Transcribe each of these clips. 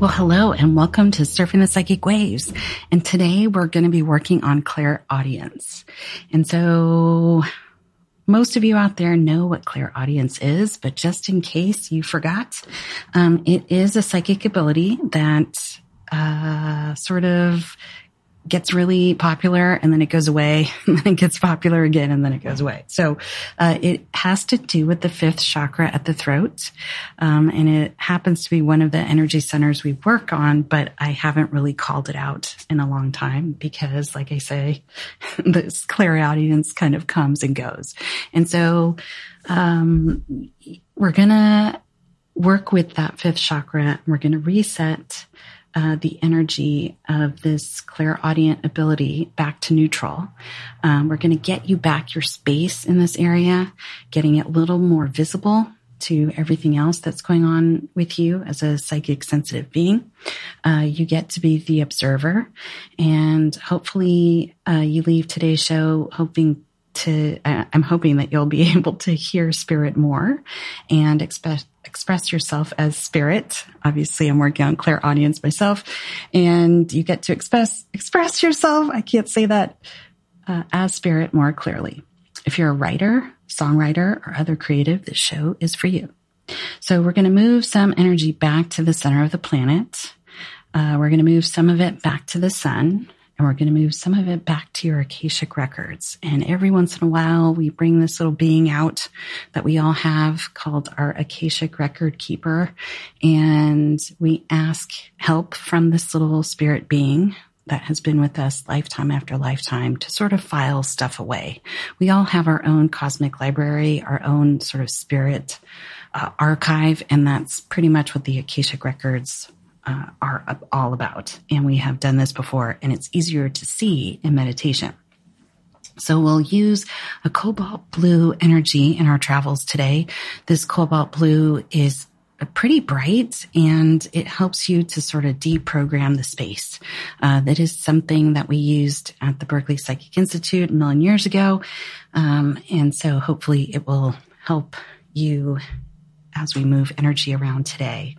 Well, hello and welcome to Surfing the Psychic Waves. And today we're going to be working on clairaudience. And so most of you out there know what clairaudience is, but just in case you forgot, um, it is a psychic ability that uh, sort of gets really popular and then it goes away and then it gets popular again and then it goes away. So uh, it has to do with the fifth chakra at the throat. Um, and it happens to be one of the energy centers we work on, but I haven't really called it out in a long time because like I say, this clairaudience kind of comes and goes. And so um, we're going to work with that fifth chakra. We're going to reset uh, the energy of this clairaudient ability back to neutral. Um, we're going to get you back your space in this area, getting it a little more visible to everything else that's going on with you as a psychic sensitive being. Uh, you get to be the observer and hopefully uh, you leave today's show hoping to i'm hoping that you'll be able to hear spirit more and express express yourself as spirit. Obviously i'm working on clairaudience myself and you get to express express yourself. I can't say that uh, as spirit more clearly. If you're a writer songwriter or other creative this show is for you. So we're going to move some energy back to the center of the planet. Uh, we're going to move some of it back to the sun and we're going to move some of it back to your Akashic records. And every once in a while, we bring this little being out that we all have called our Akashic record keeper. And we ask help from this little spirit being that has been with us lifetime after lifetime to sort of file stuff away. We all have our own cosmic library, our own sort of spirit uh, archive, and that's pretty much what the Akashic records uh, are all about. And we have done this before, and it's easier to see in meditation. So we'll use a cobalt blue energy in our travels today. This cobalt blue is pretty bright and it helps you to sort of deprogram the space. Uh, that is something that we used at the Berkeley Psychic Institute a million years ago. Um, and so hopefully it will help you as we move energy around today.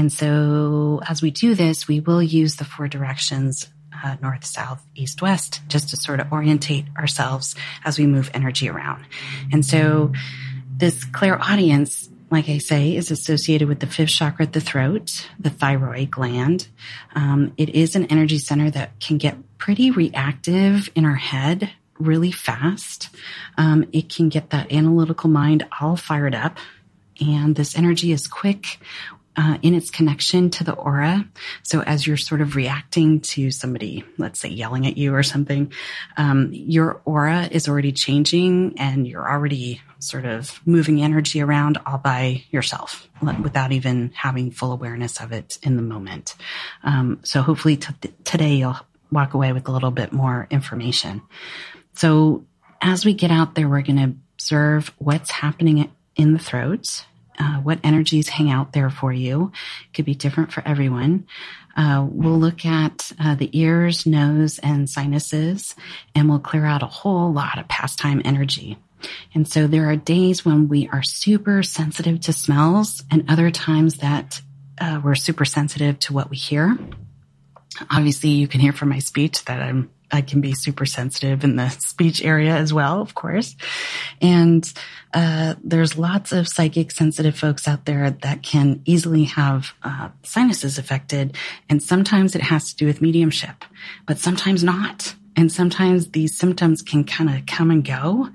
And so as we do this, we will use the four directions uh, north, south, east, west, just to sort of orientate ourselves as we move energy around. And so this clairaudience, like I say, is associated with the fifth chakra at the throat, the thyroid gland. Um, it is an energy center that can get pretty reactive in our head really fast. Um, it can get that analytical mind all fired up. And this energy is quick uh, in its connection to the aura. So as you're sort of reacting to somebody, let's say yelling at you or something, um, your aura is already changing and you're already sort of moving energy around all by yourself without even having full awareness of it in the moment. Um, so hopefully t- today you'll walk away with a little bit more information. So as we get out there, we're going to observe what's happening in the throat uh, what energies hang out there for you. It could be different for everyone. Uh, we'll look at uh, the ears, nose, and sinuses, and we'll clear out a whole lot of pastime energy. And so there are days when we are super sensitive to smells, and other times that uh, we're super sensitive to what we hear. Obviously, you can hear from my speech that I'm I can be super sensitive in the speech area as well, of course. And uh, there's lots of psychic sensitive folks out there that can easily have uh, sinuses affected. And sometimes it has to do with mediumship, but sometimes not. And sometimes these symptoms can kind of come and go.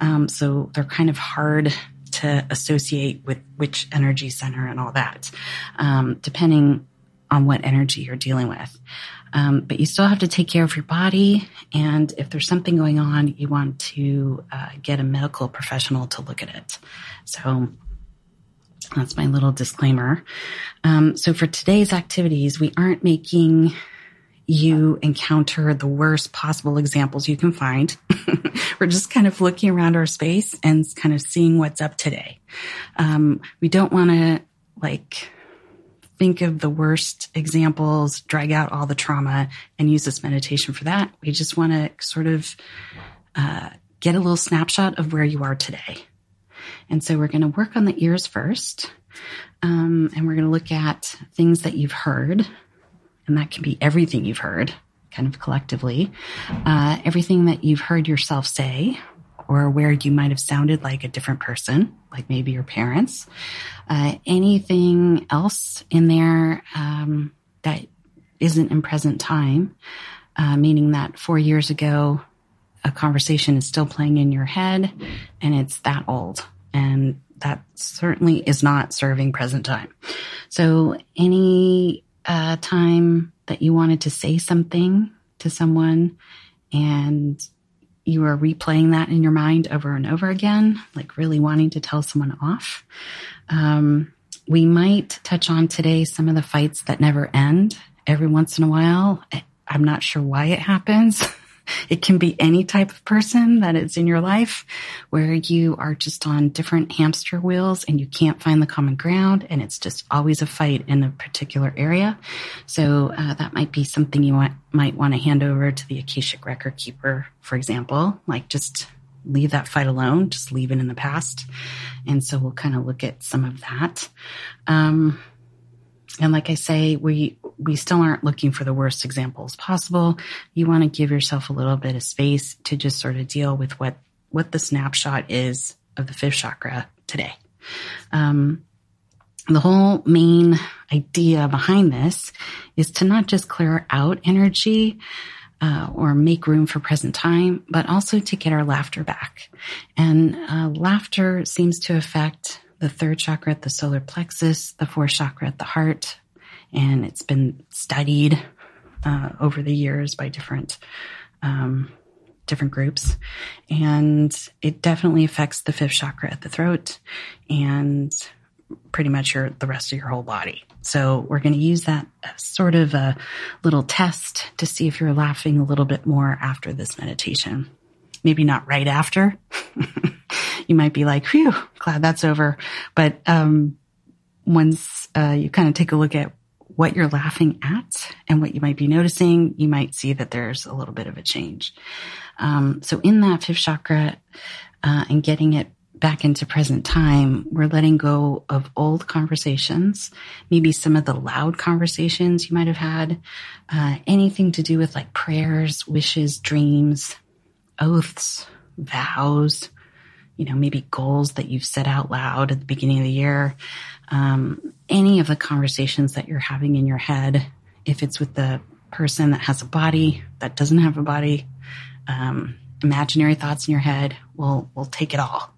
Um, so they're kind of hard to associate with which energy center and all that, um, depending on what energy you're dealing with. Um, but you still have to take care of your body. And if there's something going on, you want to uh, get a medical professional to look at it. So that's my little disclaimer. Um, so for today's activities, we aren't making you encounter the worst possible examples you can find. We're just kind of looking around our space and kind of seeing what's up today. Um, we don't want to like think of the worst examples, drag out all the trauma, and use this meditation for that. We just want to sort of uh, get a little snapshot of where you are today. And so we're going to work on the ears first. Um, and we're going to look at things that you've heard. And that can be everything you've heard, kind of collectively. Uh, everything that you've heard yourself say, or where you might have sounded like a different person, like maybe your parents. Uh, anything else in there um, that isn't in present time, uh, meaning that four years ago, a conversation is still playing in your head and it's that old. And that certainly is not serving present time. So any uh, time that you wanted to say something to someone and you are replaying that in your mind over and over again, like really wanting to tell someone off. Um, we might touch on today some of the fights that never end every once in a while. I'm not sure why it happens. It can be any type of person that is in your life where you are just on different hamster wheels and you can't find the common ground and it's just always a fight in a particular area. So uh, that might be something you want, might want to hand over to the Akashic record keeper, for example, like just leave that fight alone, just leave it in the past. And so we'll kind of look at some of that. Um, and like I say, we, we still aren't looking for the worst examples possible. You want to give yourself a little bit of space to just sort of deal with what, what the snapshot is of the fifth chakra today. Um, the whole main idea behind this is to not just clear out energy, uh, or make room for present time, but also to get our laughter back. And uh, laughter seems to affect the third chakra at the solar plexus, the fourth chakra at the heart, and it's been studied uh, over the years by different um, different groups, and it definitely affects the fifth chakra at the throat and pretty much your the rest of your whole body. So we're going to use that sort of a little test to see if you're laughing a little bit more after this meditation. Maybe not right after. you might be like, "Phew, glad that's over." But um, once uh, you kind of take a look at what you're laughing at and what you might be noticing, you might see that there's a little bit of a change. Um, so in that fifth chakra uh, and getting it back into present time, we're letting go of old conversations, maybe some of the loud conversations you might have had, uh, anything to do with like prayers, wishes, dreams, oaths, vows, you know, maybe goals that you've set out loud at the beginning of the year, um, any of the conversations that you're having in your head, if it's with the person that has a body, that doesn't have a body, um, imaginary thoughts in your head, we'll, we'll take it all.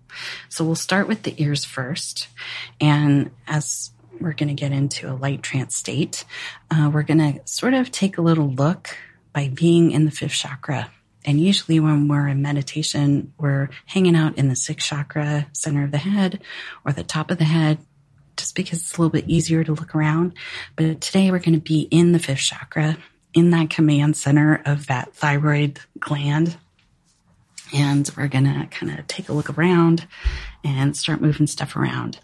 So we'll start with the ears first. And as we're going to get into a light trance state, uh, we're going to sort of take a little look by being in the fifth chakra and usually when we're in meditation, we're hanging out in the sixth chakra, center of the head or the top of the head, just because it's a little bit easier to look around. But today we're going to be in the fifth chakra, in that command center of that thyroid gland. And we're going to kind of take a look around and start moving stuff around.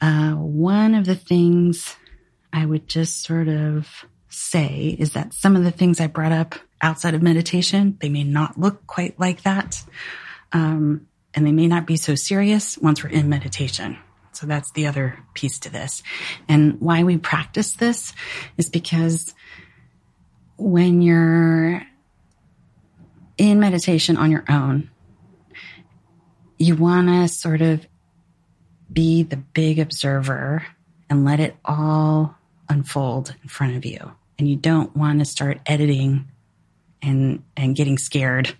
Uh, one of the things I would just sort of say is that some of the things I brought up outside of meditation, they may not look quite like that. Um, and they may not be so serious once we're in meditation. So that's the other piece to this. And why we practice this is because when you're in meditation on your own, you want to sort of be the big observer and let it all unfold in front of you. And you don't want to start editing and, and getting scared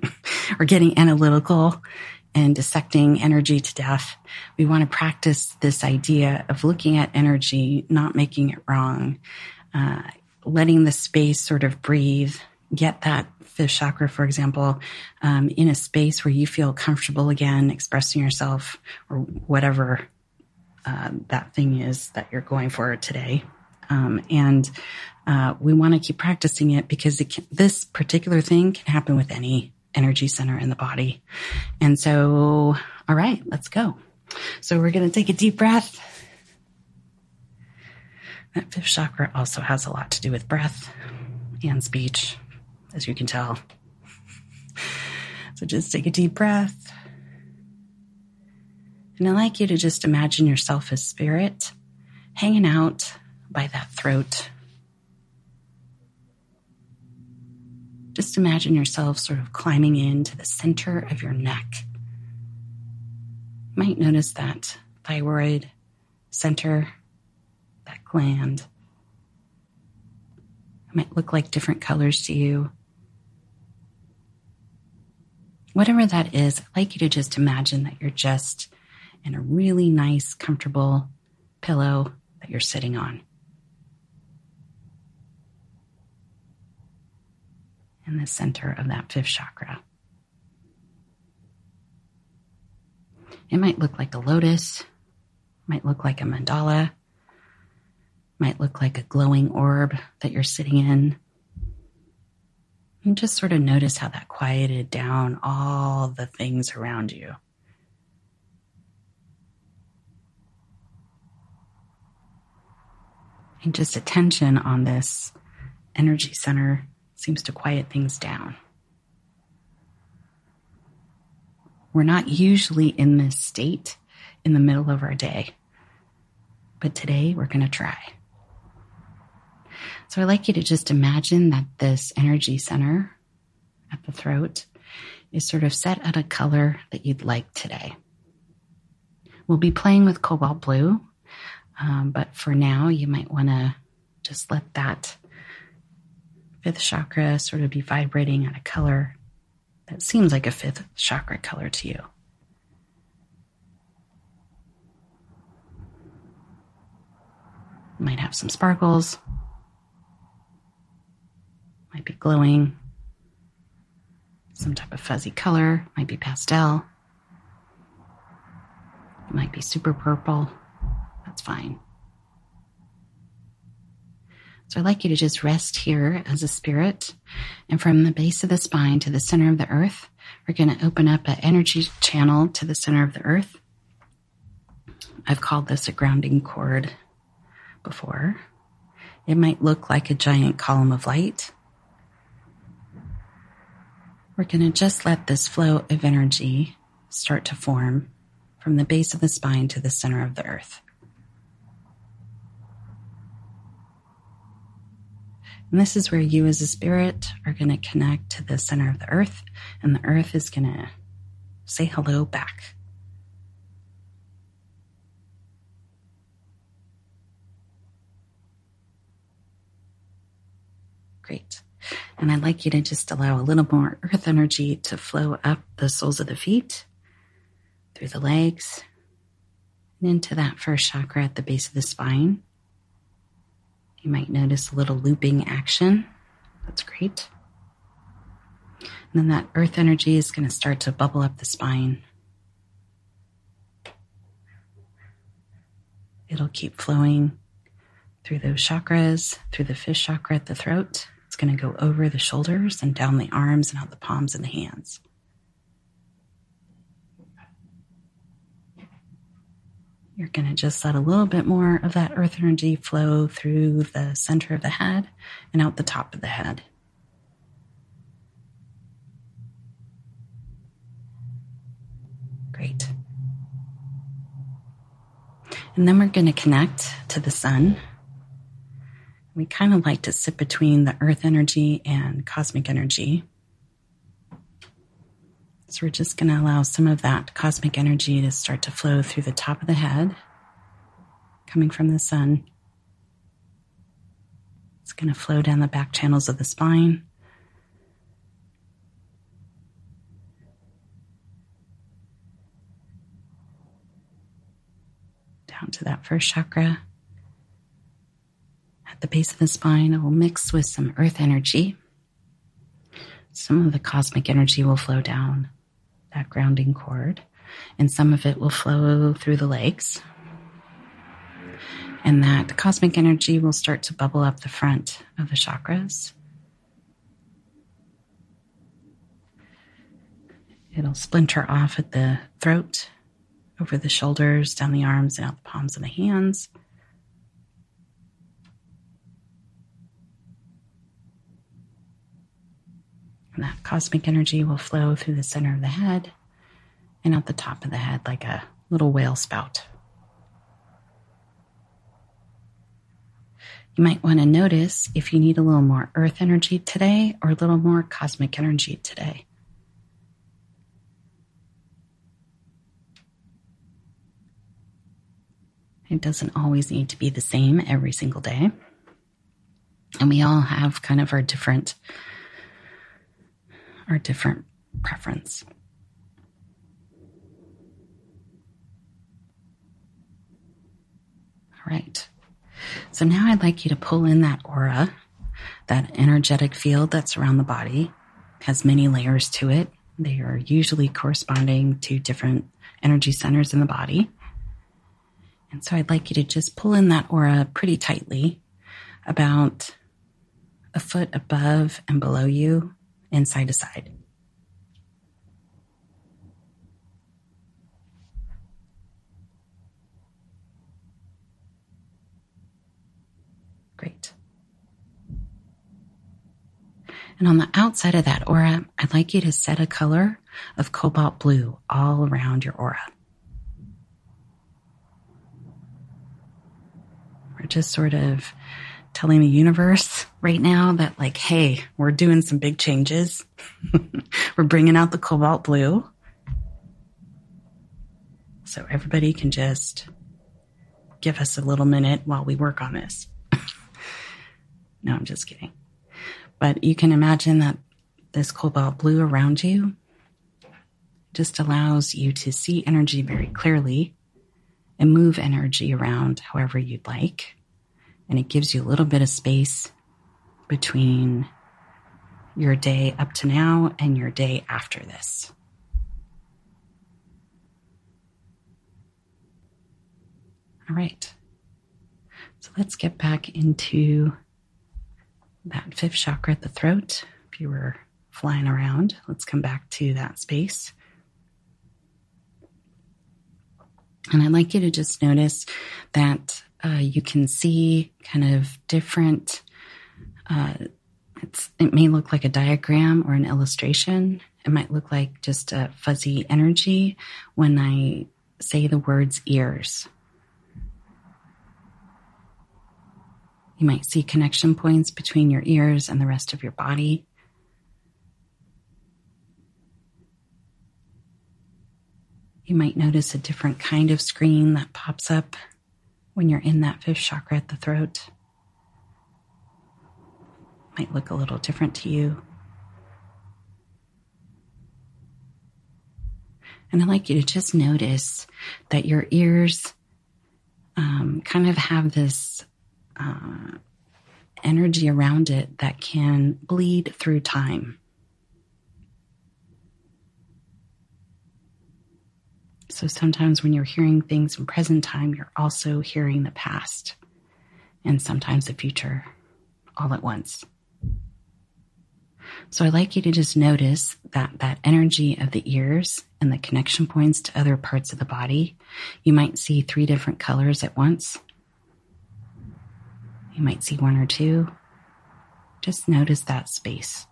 or getting analytical and dissecting energy to death. We want to practice this idea of looking at energy, not making it wrong, uh, letting the space sort of breathe, get that fifth chakra, for example, um, in a space where you feel comfortable again expressing yourself or whatever uh, that thing is that you're going for today. Um, and uh, we want to keep practicing it because it can, this particular thing can happen with any energy center in the body. And so, all right, let's go. So we're going to take a deep breath. That fifth chakra also has a lot to do with breath and speech, as you can tell. So just take a deep breath. And I'd like you to just imagine yourself as spirit hanging out by that throat. Just imagine yourself sort of climbing into the center of your neck. You might notice that thyroid center, that gland. It might look like different colors to you. Whatever that is, I'd like you to just imagine that you're just in a really nice, comfortable pillow that you're sitting on. In the center of that fifth chakra. It might look like a lotus, might look like a mandala, might look like a glowing orb that you're sitting in. And just sort of notice how that quieted down all the things around you. And just attention on this energy center seems to quiet things down. We're not usually in this state in the middle of our day, but today we're going to try. So I'd like you to just imagine that this energy center at the throat is sort of set at a color that you'd like today. We'll be playing with cobalt blue um, but for now, you might want to just let that fifth chakra sort of be vibrating at a color that seems like a fifth chakra color to you. Might have some sparkles, might be glowing, some type of fuzzy color, might be pastel, might be super purple. That's fine. So I'd like you to just rest here as a spirit. And from the base of the spine to the center of the earth, we're going to open up an energy channel to the center of the earth. I've called this a grounding cord before. It might look like a giant column of light. We're going to just let this flow of energy start to form from the base of the spine to the center of the earth. And this is where you as a spirit are going to connect to the center of the earth, and the earth is going to say hello back. Great. And I'd like you to just allow a little more earth energy to flow up the soles of the feet, through the legs, and into that first chakra at the base of the spine. You might notice a little looping action. That's great. And then that earth energy is going to start to bubble up the spine. It'll keep flowing through those chakras, through the fish chakra at the throat. It's going to go over the shoulders and down the arms and out the palms and the hands. You're going to just let a little bit more of that earth energy flow through the center of the head and out the top of the head. Great. And then we're going to connect to the sun. We kind of like to sit between the earth energy and cosmic energy. So we're just going to allow some of that cosmic energy to start to flow through the top of the head, coming from the sun. It's going to flow down the back channels of the spine. Down to that first chakra. At the base of the spine, it will mix with some earth energy. Some of the cosmic energy will flow down that grounding cord, and some of it will flow through the legs. And that cosmic energy will start to bubble up the front of the chakras. It'll splinter off at the throat, over the shoulders, down the arms, and out the palms of the hands. And that cosmic energy will flow through the center of the head and out the top of the head like a little whale spout. You might want to notice if you need a little more earth energy today or a little more cosmic energy today. It doesn't always need to be the same every single day. And we all have kind of our different our different preference. All right. So now I'd like you to pull in that aura, that energetic field that's around the body, has many layers to it. They are usually corresponding to different energy centers in the body. And so I'd like you to just pull in that aura pretty tightly, about a foot above and below you, and side to side. Great. And on the outside of that aura, I'd like you to set a color of cobalt blue all around your aura. We're just sort of telling the universe right now that, like, hey, we're doing some big changes. we're bringing out the cobalt blue. So everybody can just give us a little minute while we work on this. no, I'm just kidding. But you can imagine that this cobalt blue around you just allows you to see energy very clearly and move energy around however you'd like and it gives you a little bit of space between your day up to now and your day after this. All right. So let's get back into that fifth chakra at the throat. If you were flying around, let's come back to that space. And I'd like you to just notice that uh, you can see kind of different. Uh, it may look like a diagram or an illustration. It might look like just a fuzzy energy when I say the words ears. You might see connection points between your ears and the rest of your body. You might notice a different kind of screen that pops up when you're in that fifth chakra at the throat. Might look a little different to you. And I'd like you to just notice that your ears um, kind of have this uh, energy around it that can bleed through time. So sometimes when you're hearing things in present time, you're also hearing the past and sometimes the future all at once. So I'd like you to just notice that that energy of the ears and the connection points to other parts of the body. You might see three different colors at once. You might see one or two. Just notice that space.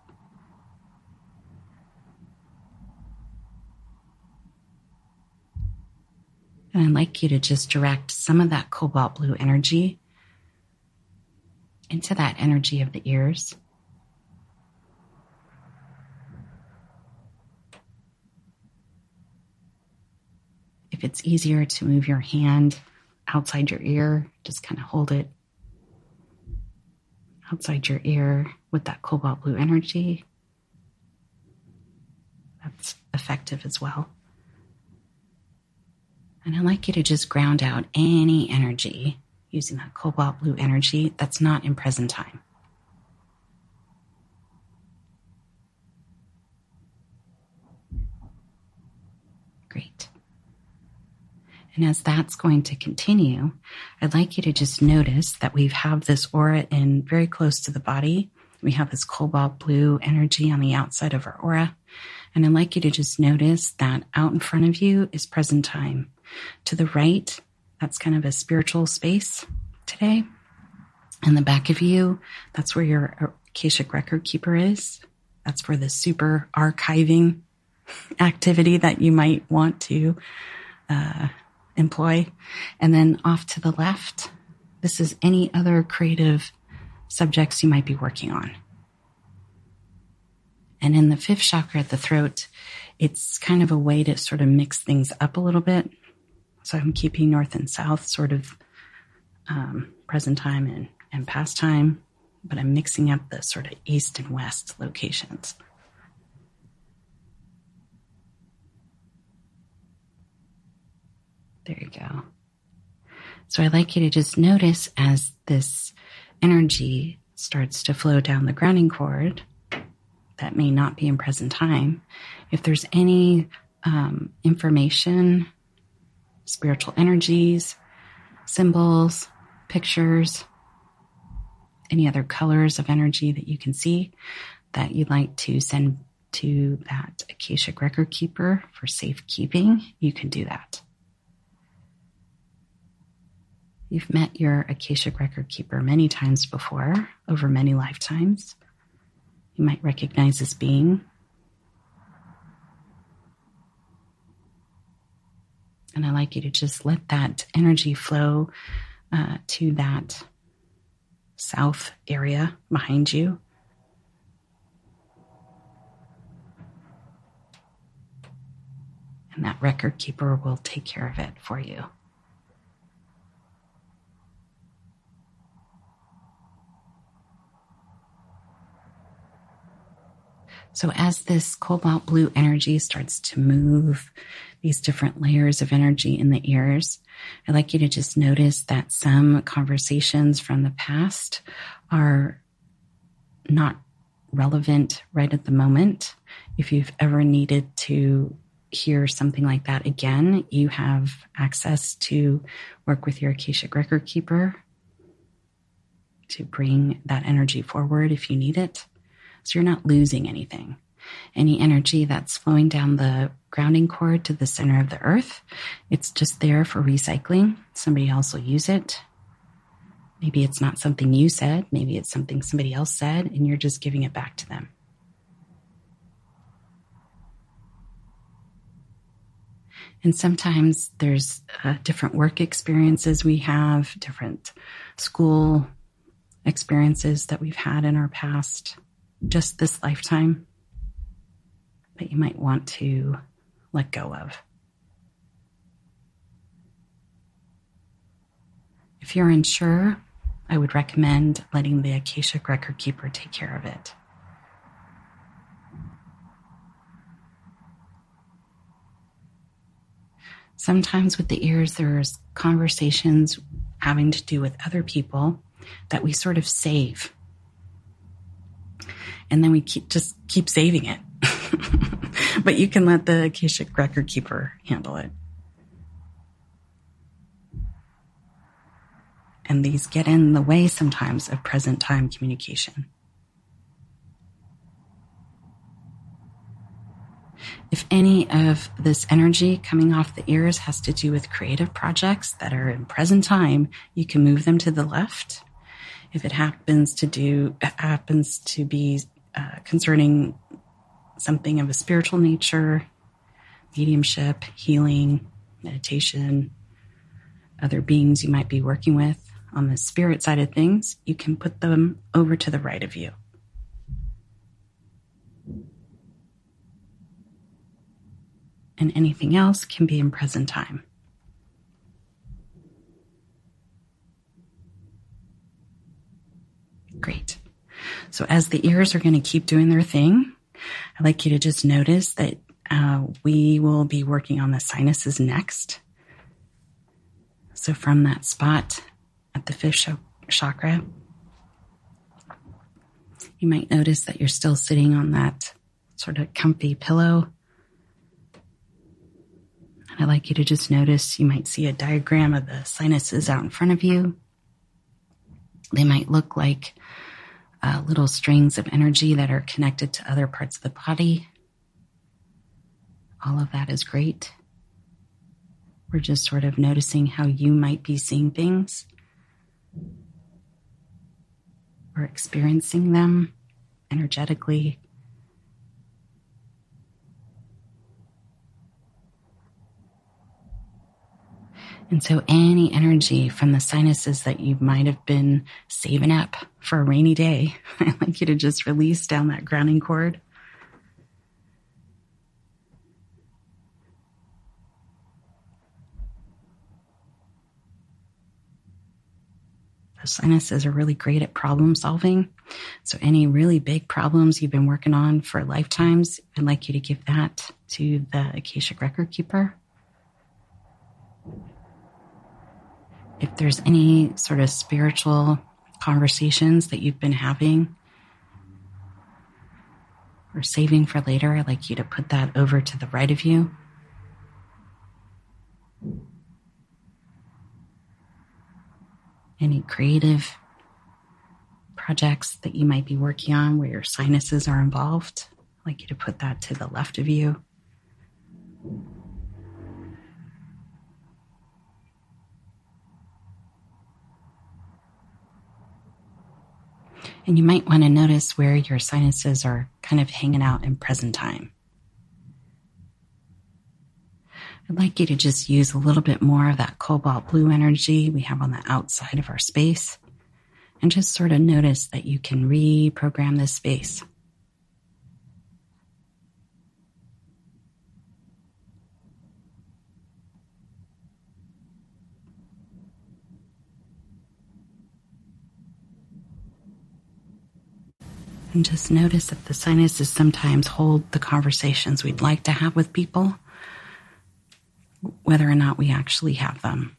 And I'd like you to just direct some of that cobalt blue energy into that energy of the ears. If it's easier to move your hand outside your ear, just kind of hold it outside your ear with that cobalt blue energy. That's effective as well. And I'd like you to just ground out any energy using that cobalt blue energy that's not in present time. Great. And as that's going to continue, I'd like you to just notice that we have this aura in very close to the body. We have this cobalt blue energy on the outside of our aura. And I'd like you to just notice that out in front of you is present time. To the right, that's kind of a spiritual space today. In the back of you, that's where your Akashic record keeper is. That's for the super archiving activity that you might want to uh, employ. And then off to the left, this is any other creative subjects you might be working on. And in the fifth chakra at the throat, it's kind of a way to sort of mix things up a little bit. So I'm keeping north and south sort of um, present time and, and past time, but I'm mixing up the sort of east and west locations. There you go. So I'd like you to just notice as this energy starts to flow down the grounding cord that may not be in present time, if there's any um, information, spiritual energies, symbols, pictures, any other colors of energy that you can see that you'd like to send to that Akashic record keeper for safekeeping, you can do that. You've met your Akashic record keeper many times before, over many lifetimes. You might recognize this being. And I like you to just let that energy flow uh, to that south area behind you. And that record keeper will take care of it for you. So as this cobalt blue energy starts to move these different layers of energy in the ears, I'd like you to just notice that some conversations from the past are not relevant right at the moment. If you've ever needed to hear something like that again, you have access to work with your Akashic record keeper to bring that energy forward if you need it. So you're not losing anything. Any energy that's flowing down the grounding cord to the center of the earth, it's just there for recycling. Somebody else will use it. Maybe it's not something you said. Maybe it's something somebody else said, and you're just giving it back to them. And sometimes there's uh, different work experiences we have, different school experiences that we've had in our past just this lifetime that you might want to let go of. If you're unsure, I would recommend letting the Akashic record keeper take care of it. Sometimes with the ears, there's conversations having to do with other people that we sort of save and then we keep just keep saving it. but you can let the Akashic record keeper handle it. And these get in the way sometimes of present time communication. If any of this energy coming off the ears has to do with creative projects that are in present time, you can move them to the left. If it happens to do, happens to be uh, concerning something of a spiritual nature, mediumship, healing, meditation, other beings you might be working with on the spirit side of things, you can put them over to the right of you. And anything else can be in present time. Great. So as the ears are going to keep doing their thing, I'd like you to just notice that uh, we will be working on the sinuses next. So from that spot at the fifth chakra, you might notice that you're still sitting on that sort of comfy pillow. And I'd like you to just notice you might see a diagram of the sinuses out in front of you. They might look like uh, little strings of energy that are connected to other parts of the body. All of that is great. We're just sort of noticing how you might be seeing things or experiencing them energetically. And so, any energy from the sinuses that you might have been saving up for a rainy day, I'd like you to just release down that grounding cord. The sinuses are really great at problem solving. So, any really big problems you've been working on for lifetimes, I'd like you to give that to the Akashic Record Keeper. If there's any sort of spiritual conversations that you've been having or saving for later, I'd like you to put that over to the right of you. any creative projects that you might be working on where your sinuses are involved. I'd like you to put that to the left of you. And you might want to notice where your sinuses are kind of hanging out in present time. I'd like you to just use a little bit more of that cobalt blue energy we have on the outside of our space and just sort of notice that you can reprogram this space. And just notice that the sinuses sometimes hold the conversations we'd like to have with people whether or not we actually have them.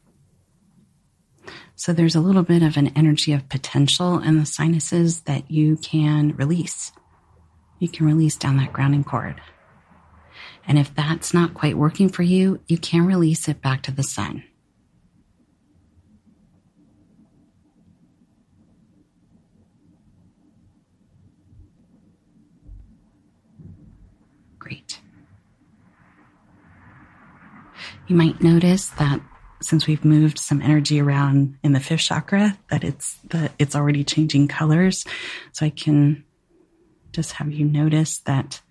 So there's a little bit of an energy of potential in the sinuses that you can release. You can release down that grounding cord. And if that's not quite working for you, you can release it back to the sun. Great. You might notice that since we've moved some energy around in the fifth chakra, that it's that it's already changing colors. So I can just have you notice that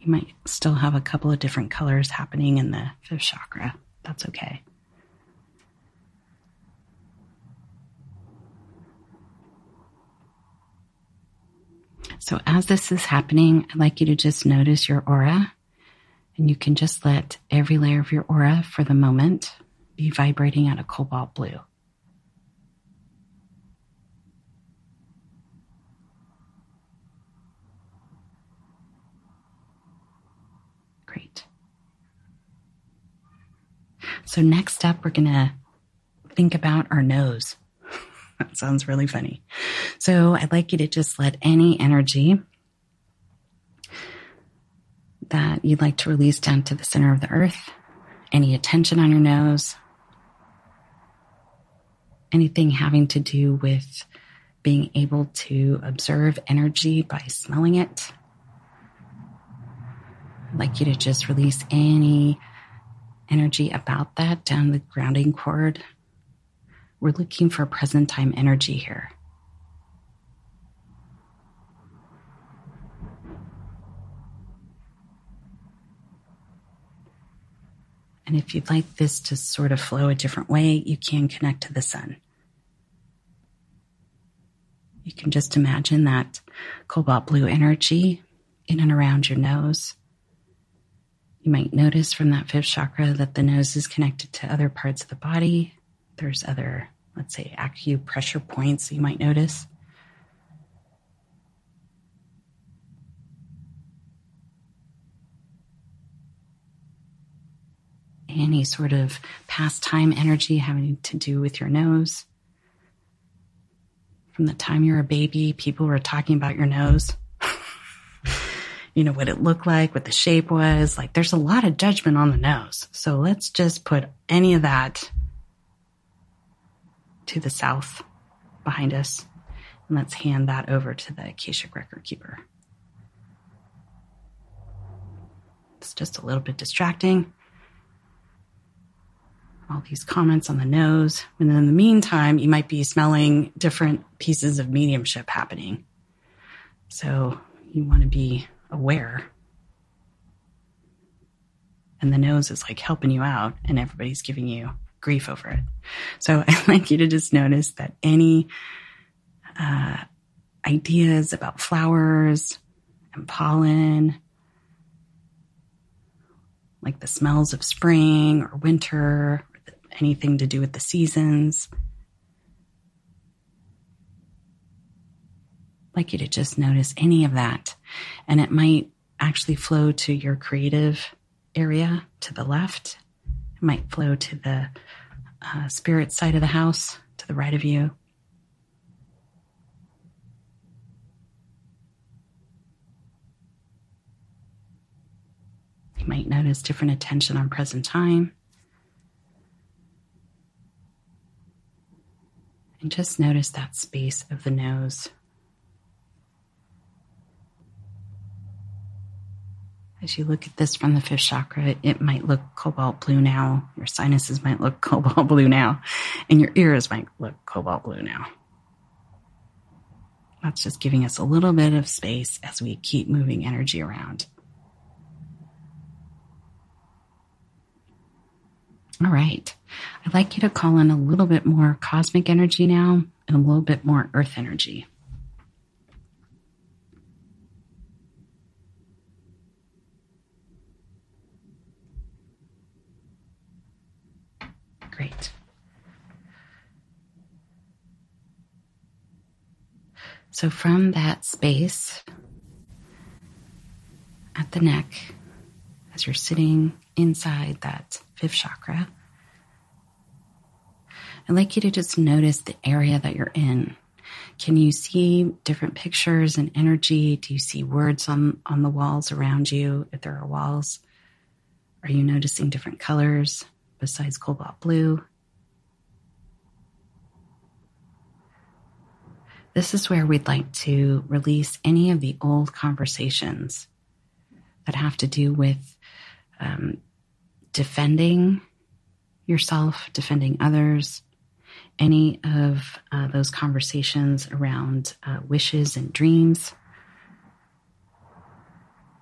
you might still have a couple of different colors happening in the fifth chakra. That's okay. So as this is happening, I'd like you to just notice your aura and you can just let every layer of your aura for the moment be vibrating at a cobalt blue. Great. So next up, we're going to think about our nose. that sounds really funny. So I'd like you to just let any energy that you'd like to release down to the center of the earth, any attention on your nose, anything having to do with being able to observe energy by smelling it. I'd like you to just release any energy about that down the grounding cord we're looking for present time energy here. And if you'd like this to sort of flow a different way, you can connect to the sun. You can just imagine that cobalt blue energy in and around your nose. You might notice from that fifth chakra that the nose is connected to other parts of the body. There's other let's say, acupressure points you might notice. Any sort of pastime energy having to do with your nose. From the time you're a baby, people were talking about your nose. you know, what it looked like, what the shape was. Like there's a lot of judgment on the nose. So let's just put any of that to the south behind us. And let's hand that over to the Akashic record keeper. It's just a little bit distracting. All these comments on the nose. And in the meantime, you might be smelling different pieces of mediumship happening. So you want to be aware. And the nose is like helping you out, and everybody's giving you grief over it. So I'd like you to just notice that any uh, ideas about flowers and pollen, like the smells of spring or winter, or anything to do with the seasons. I'd like you to just notice any of that. And it might actually flow to your creative area to the left. Might flow to the uh, spirit side of the house to the right of you. You might notice different attention on present time. And just notice that space of the nose. As you look at this from the fifth chakra, it might look cobalt blue now. Your sinuses might look cobalt blue now, and your ears might look cobalt blue now. That's just giving us a little bit of space as we keep moving energy around. All right. I'd like you to call in a little bit more cosmic energy now and a little bit more earth energy. Great. So, from that space at the neck, as you're sitting inside that fifth chakra, I'd like you to just notice the area that you're in. Can you see different pictures and energy? Do you see words on, on the walls around you if there are walls? Are you noticing different colors? Besides cobalt blue. This is where we'd like to release any of the old conversations that have to do with um, defending yourself, defending others, any of uh, those conversations around uh, wishes and dreams.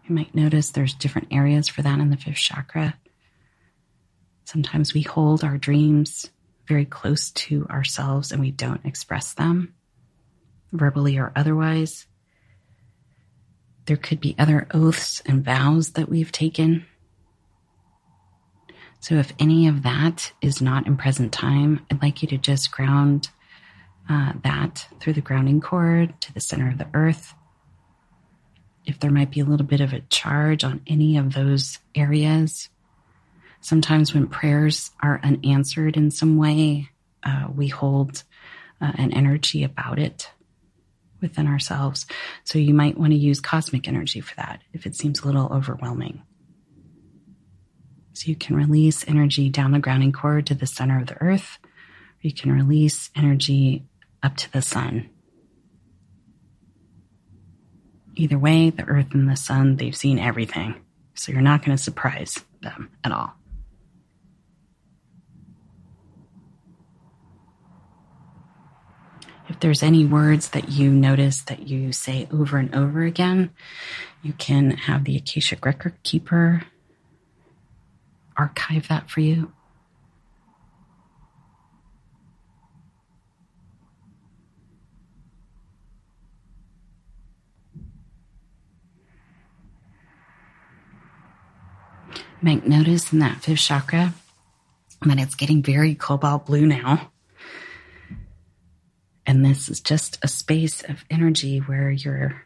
You might notice there's different areas for that in the fifth chakra. Sometimes we hold our dreams very close to ourselves and we don't express them verbally or otherwise. There could be other oaths and vows that we've taken. So, if any of that is not in present time, I'd like you to just ground uh, that through the grounding cord to the center of the earth. If there might be a little bit of a charge on any of those areas, Sometimes when prayers are unanswered in some way, uh, we hold uh, an energy about it within ourselves. So you might want to use cosmic energy for that if it seems a little overwhelming. So you can release energy down the grounding cord to the center of the earth, or you can release energy up to the sun. Either way, the earth and the sun, they've seen everything. So you're not going to surprise them at all. If there's any words that you notice that you say over and over again, you can have the Akashic Record Keeper archive that for you. Make notice in that fifth chakra that it's getting very cobalt blue now. And this is just a space of energy where you're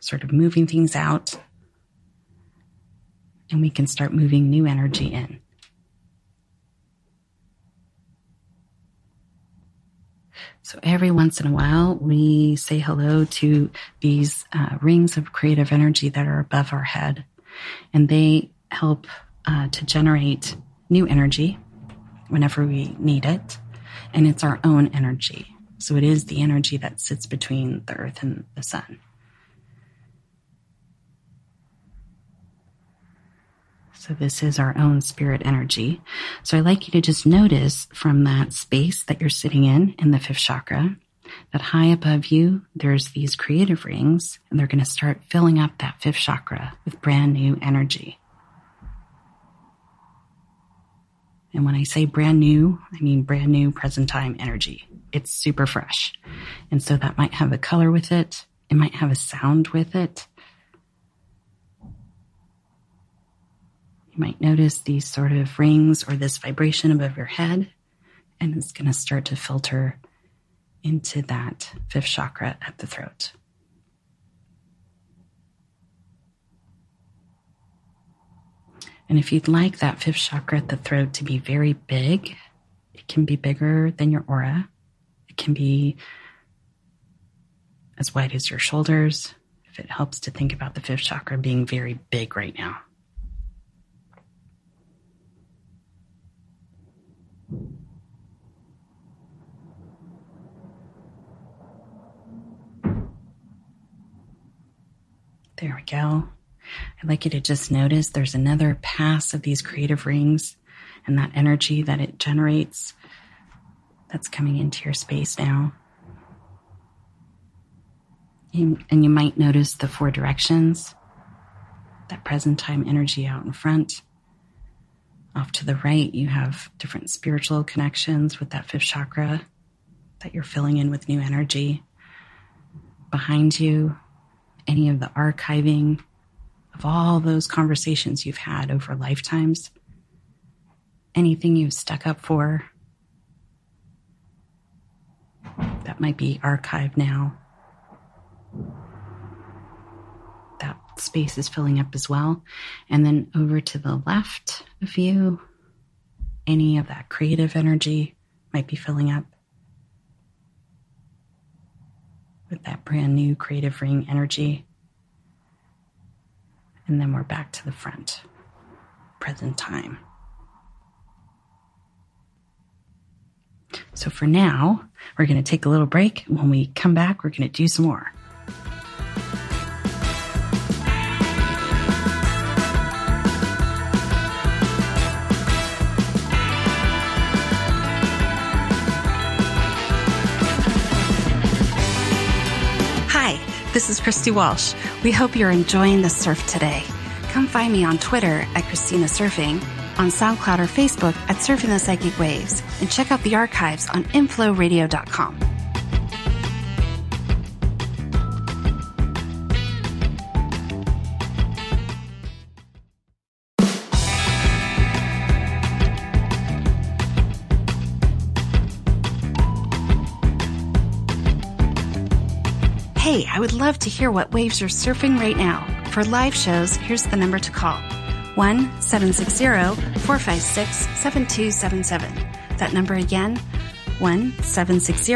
sort of moving things out and we can start moving new energy in. So every once in a while, we say hello to these uh, rings of creative energy that are above our head, and they help uh, to generate new energy whenever we need it. And it's our own energy. So it is the energy that sits between the earth and the sun. So this is our own spirit energy. So I'd like you to just notice from that space that you're sitting in, in the fifth chakra, that high above you, there's these creative rings and they're going to start filling up that fifth chakra with brand new energy. And when I say brand new, I mean brand new present time energy. It's super fresh. And so that might have a color with it. It might have a sound with it. You might notice these sort of rings or this vibration above your head, and it's going to start to filter into that fifth chakra at the throat. And if you'd like that fifth chakra at the throat to be very big, it can be bigger than your aura. It can be as wide as your shoulders, if it helps to think about the fifth chakra being very big right now. There we go. I'd like you to just notice there's another pass of these creative rings and that energy that it generates that's coming into your space now. and you might notice the four directions, that present time energy out in front. Off to the right, you have different spiritual connections with that fifth chakra that you're filling in with new energy. Behind you, any of the archiving of all those conversations you've had over lifetimes, anything you've stuck up for that might be archived now. That space is filling up as well. And then over to the left of you, any of that creative energy might be filling up with that brand new creative ring energy. And then we're back to the front, present time. So for now, we're going to take a little break. When we come back, we're going to do some more. Hi, this is Christy Walsh. We hope you're enjoying the surf today. Come find me on Twitter at Christina Surfing, on SoundCloud or Facebook at Surfing the Psychic Waves, and check out the archives on inflowradio.com. Hey, I would love to hear what waves you're surfing right now. For live shows, here's the number to call 1 760 456 7277. That number again 1 760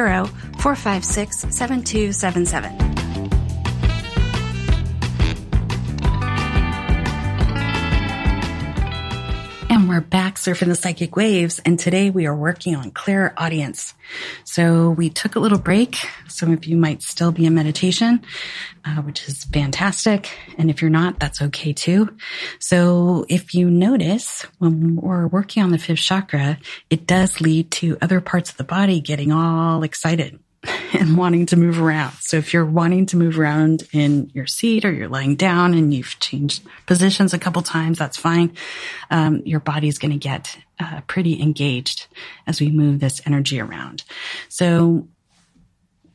456 7277. We're back surfing the psychic waves. And today we are working on clairaudience. So we took a little break. Some of you might still be in meditation, uh, which is fantastic. And if you're not, that's okay too. So if you notice when we're working on the fifth chakra, it does lead to other parts of the body getting all excited and wanting to move around. So if you're wanting to move around in your seat or you're lying down and you've changed positions a couple times, that's fine. Um, your body's going to get uh, pretty engaged as we move this energy around. So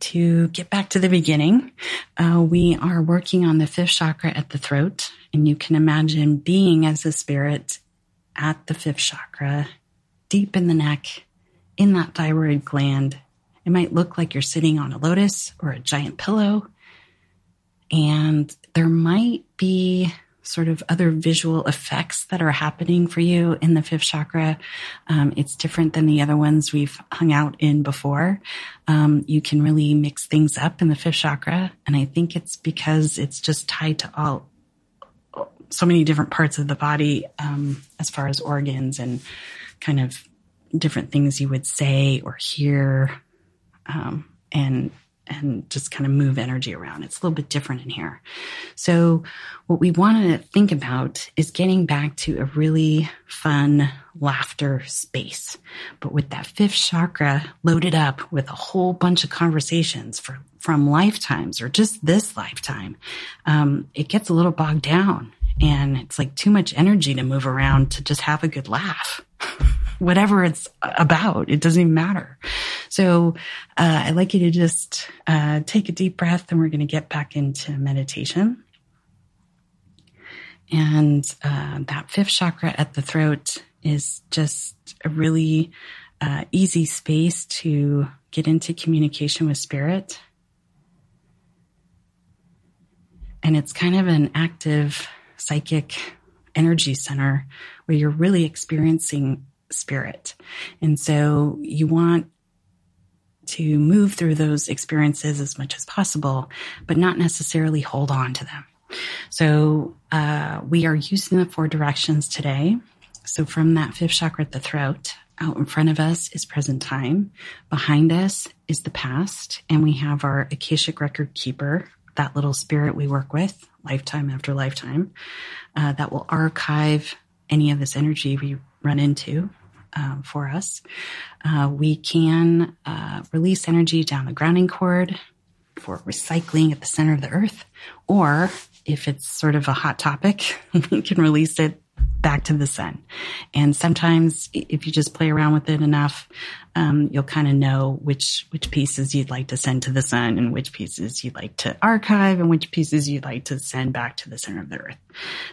to get back to the beginning, uh, we are working on the fifth chakra at the throat, and you can imagine being as a spirit at the fifth chakra, deep in the neck, in that thyroid gland it might look like you're sitting on a lotus or a giant pillow. And there might be sort of other visual effects that are happening for you in the fifth chakra. Um, it's different than the other ones we've hung out in before. Um, you can really mix things up in the fifth chakra. And I think it's because it's just tied to all, so many different parts of the body, um, as far as organs and kind of different things you would say or hear. Um, and and just kind of move energy around. It's a little bit different in here. So what we want to think about is getting back to a really fun laughter space, but with that fifth chakra loaded up with a whole bunch of conversations for, from lifetimes or just this lifetime. Um, it gets a little bogged down and it's like too much energy to move around to just have a good laugh. whatever it's about. It doesn't even matter. So uh, I'd like you to just uh, take a deep breath and we're going to get back into meditation. And uh, that fifth chakra at the throat is just a really uh, easy space to get into communication with spirit. And it's kind of an active psychic energy center where you're really experiencing spirit. And so you want to move through those experiences as much as possible, but not necessarily hold on to them. So uh, we are using the four directions today. So from that fifth chakra at the throat, out in front of us is present time. Behind us is the past. And we have our Akashic record keeper, that little spirit we work with lifetime after lifetime, uh, that will archive any of this energy we run into um, for us. Uh, we can uh, release energy down the grounding cord for recycling at the center of the earth, or if it's sort of a hot topic, we can release it back to the sun. And sometimes if you just play around with it enough, um, you'll kind of know which, which pieces you'd like to send to the sun and which pieces you'd like to archive and which pieces you'd like to send back to the center of the earth.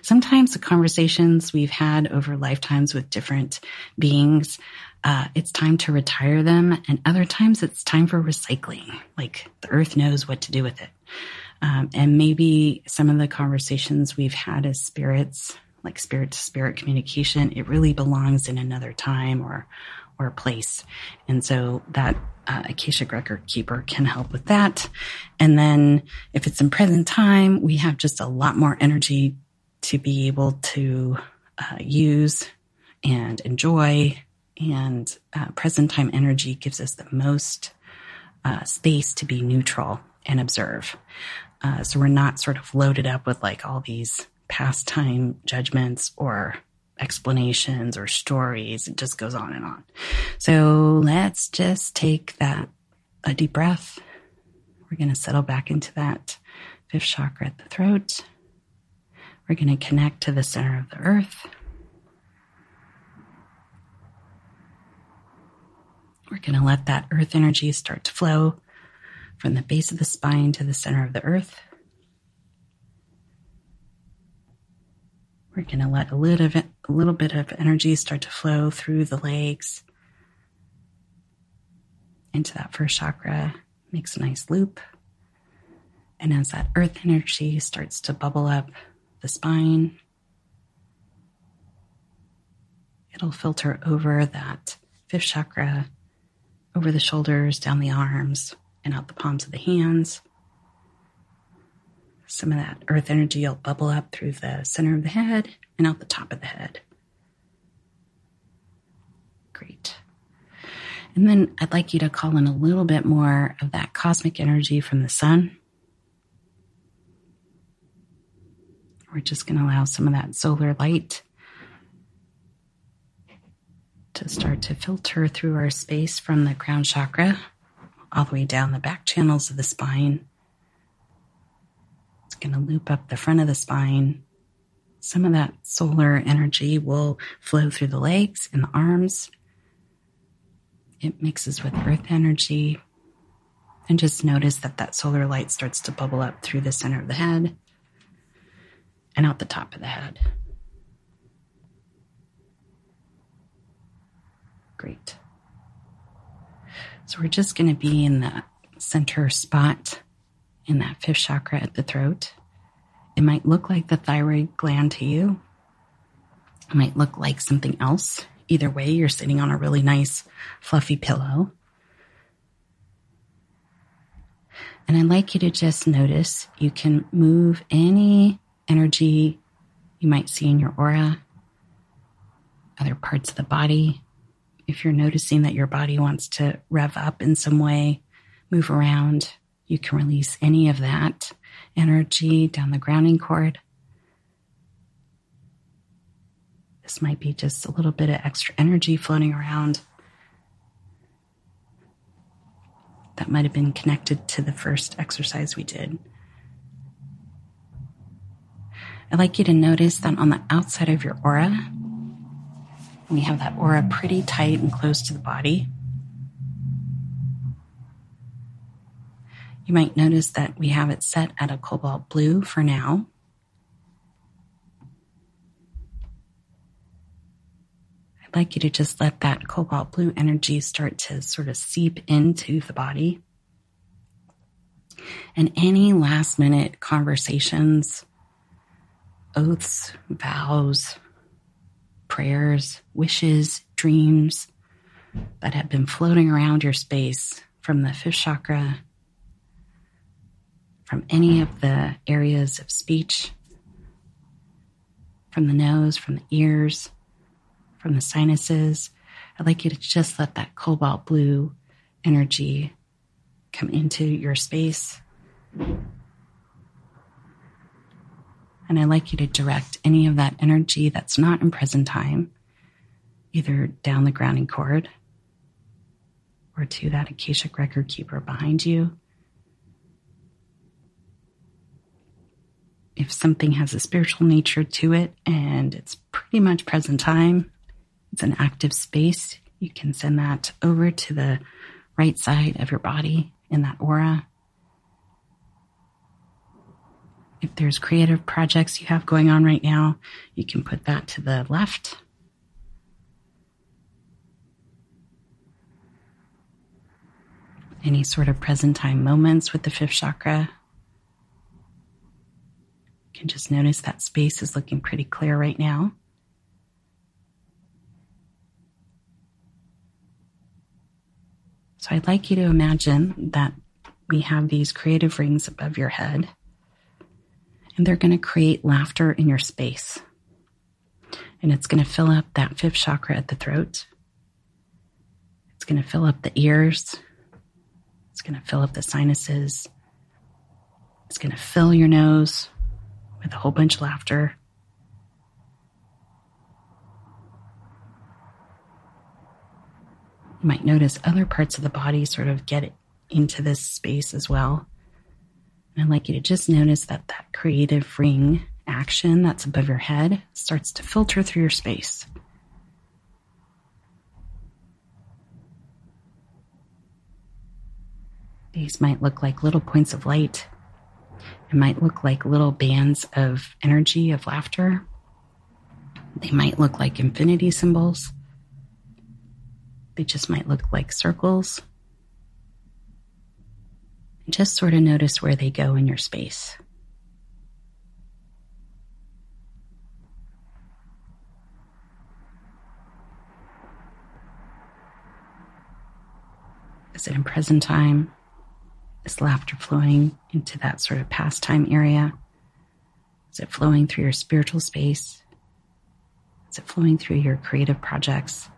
Sometimes the conversations we've had over lifetimes with different beings, uh, it's time to retire them. And other times it's time for recycling. Like the earth knows what to do with it. Um, and maybe some of the conversations we've had as spirits like spirit to spirit communication, it really belongs in another time or or place. And so that uh, Akashic record keeper can help with that. And then if it's in present time, we have just a lot more energy to be able to uh, use and enjoy. And uh, present time energy gives us the most uh, space to be neutral and observe. Uh, so we're not sort of loaded up with like all these pastime judgments or explanations or stories. It just goes on and on. So let's just take that a deep breath. We're going to settle back into that fifth chakra at the throat. We're going to connect to the center of the earth. We're going to let that earth energy start to flow from the base of the spine to the center of the earth. We're going to let a little, bit, a little bit of energy start to flow through the legs into that first chakra, makes a nice loop. And as that earth energy starts to bubble up the spine, it'll filter over that fifth chakra, over the shoulders, down the arms, and out the palms of the hands some of that earth energy will bubble up through the center of the head and out the top of the head. Great. And then I'd like you to call in a little bit more of that cosmic energy from the sun. We're just going to allow some of that solar light to start to filter through our space from the crown chakra all the way down the back channels of the spine going to loop up the front of the spine. Some of that solar energy will flow through the legs and the arms. It mixes with earth energy. And just notice that that solar light starts to bubble up through the center of the head and out the top of the head. Great. So we're just going to be in that center spot in that fifth chakra at the throat. It might look like the thyroid gland to you. It might look like something else. Either way, you're sitting on a really nice, fluffy pillow. And I'd like you to just notice you can move any energy you might see in your aura, other parts of the body. If you're noticing that your body wants to rev up in some way, move around, you can release any of that energy down the grounding cord. This might be just a little bit of extra energy floating around that might have been connected to the first exercise we did. I'd like you to notice that on the outside of your aura, we have that aura pretty tight and close to the body. You might notice that we have it set at a cobalt blue for now. I'd like you to just let that cobalt blue energy start to sort of seep into the body. And any last minute conversations, oaths, vows, prayers, wishes, dreams that have been floating around your space from the fifth chakra, from any of the areas of speech, from the nose, from the ears, from the sinuses. I'd like you to just let that cobalt blue energy come into your space. And I'd like you to direct any of that energy that's not in present time, either down the grounding cord or to that Akashic record keeper behind you. If something has a spiritual nature to it and it's pretty much present time, it's an active space. You can send that over to the right side of your body in that aura. If there's creative projects you have going on right now, you can put that to the left. Any sort of present time moments with the fifth chakra. Can just notice that space is looking pretty clear right now. So I'd like you to imagine that we have these creative rings above your head, and they're going to create laughter in your space. And it's going to fill up that fifth chakra at the throat. It's going to fill up the ears. It's going to fill up the sinuses. It's going to fill your nose with a whole bunch of laughter. You might notice other parts of the body sort of get into this space as well. And I'd like you to just notice that that creative ring action that's above your head starts to filter through your space. These might look like little points of light. It might look like little bands of energy, of laughter. They might look like infinity symbols. They just might look like circles. Just sort of notice where they go in your space. Is it in present time? Is laughter flowing into that sort of pastime area? Is it flowing through your spiritual space? Is it flowing through your creative projects?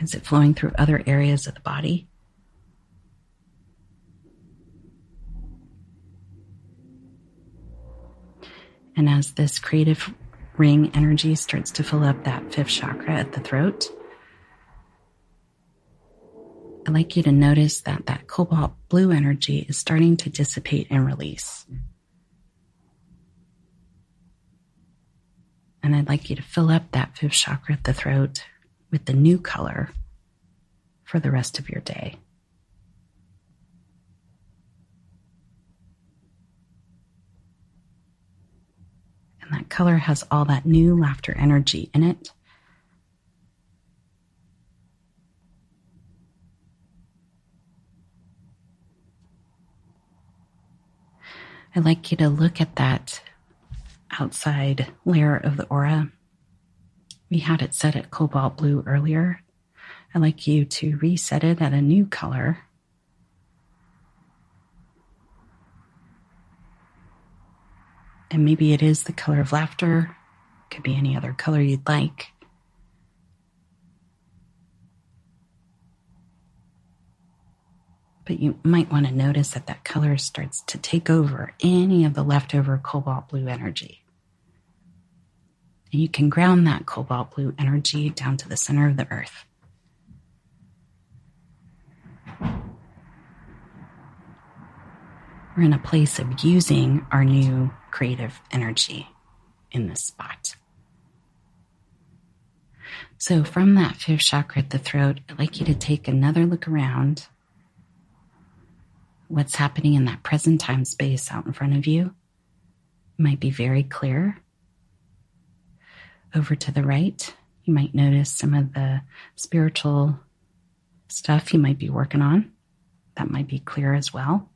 Is it flowing through other areas of the body? And as this creative ring energy starts to fill up that fifth chakra at the throat, I'd like you to notice that that cobalt blue energy is starting to dissipate and release. And I'd like you to fill up that fifth chakra at the throat with the new color for the rest of your day. And that color has all that new laughter energy in it. I'd like you to look at that outside layer of the aura. We had it set at cobalt blue earlier. I'd like you to reset it at a new color. And maybe it is the color of laughter. Could be any other color you'd like. But you might want to notice that that color starts to take over any of the leftover cobalt blue energy. And you can ground that cobalt blue energy down to the center of the earth. We're in a place of using our new creative energy in this spot. So, from that fifth chakra at the throat, I'd like you to take another look around what's happening in that present time space out in front of you. Might be very clear. Over to the right, you might notice some of the spiritual stuff you might be working on. That might be clear as well.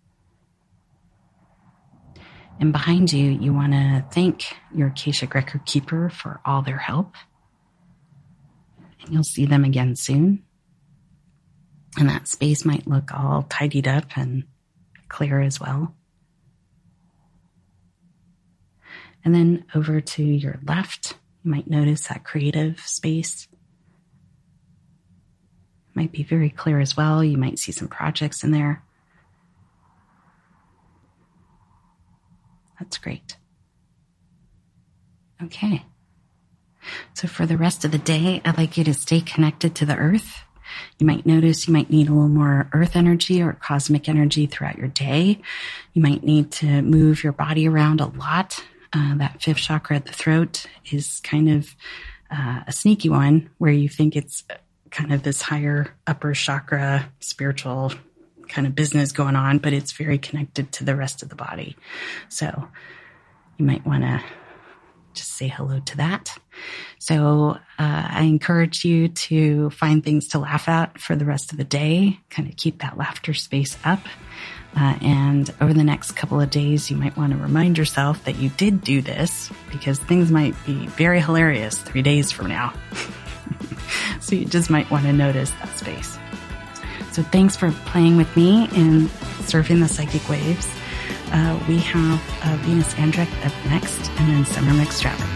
And behind you, you want to thank your Akashic Record Keeper for all their help. And you'll see them again soon. And that space might look all tidied up and clear as well. And then over to your left, you might notice that creative space might be very clear as well. You might see some projects in there. That's great. Okay. So for the rest of the day, I'd like you to stay connected to the earth. You might notice you might need a little more earth energy or cosmic energy throughout your day. You might need to move your body around a lot. Uh, that fifth chakra at the throat is kind of uh, a sneaky one where you think it's kind of this higher upper chakra spiritual kind of business going on, but it's very connected to the rest of the body. So you might want to just say hello to that. So uh, I encourage you to find things to laugh at for the rest of the day, kind of keep that laughter space up. Uh, and over the next couple of days, you might want to remind yourself that you did do this because things might be very hilarious three days from now. so you just might want to notice that space. So thanks for playing with me in surfing the psychic waves. Uh, we have uh, Venus Andrecht up next and then Summer McStravick.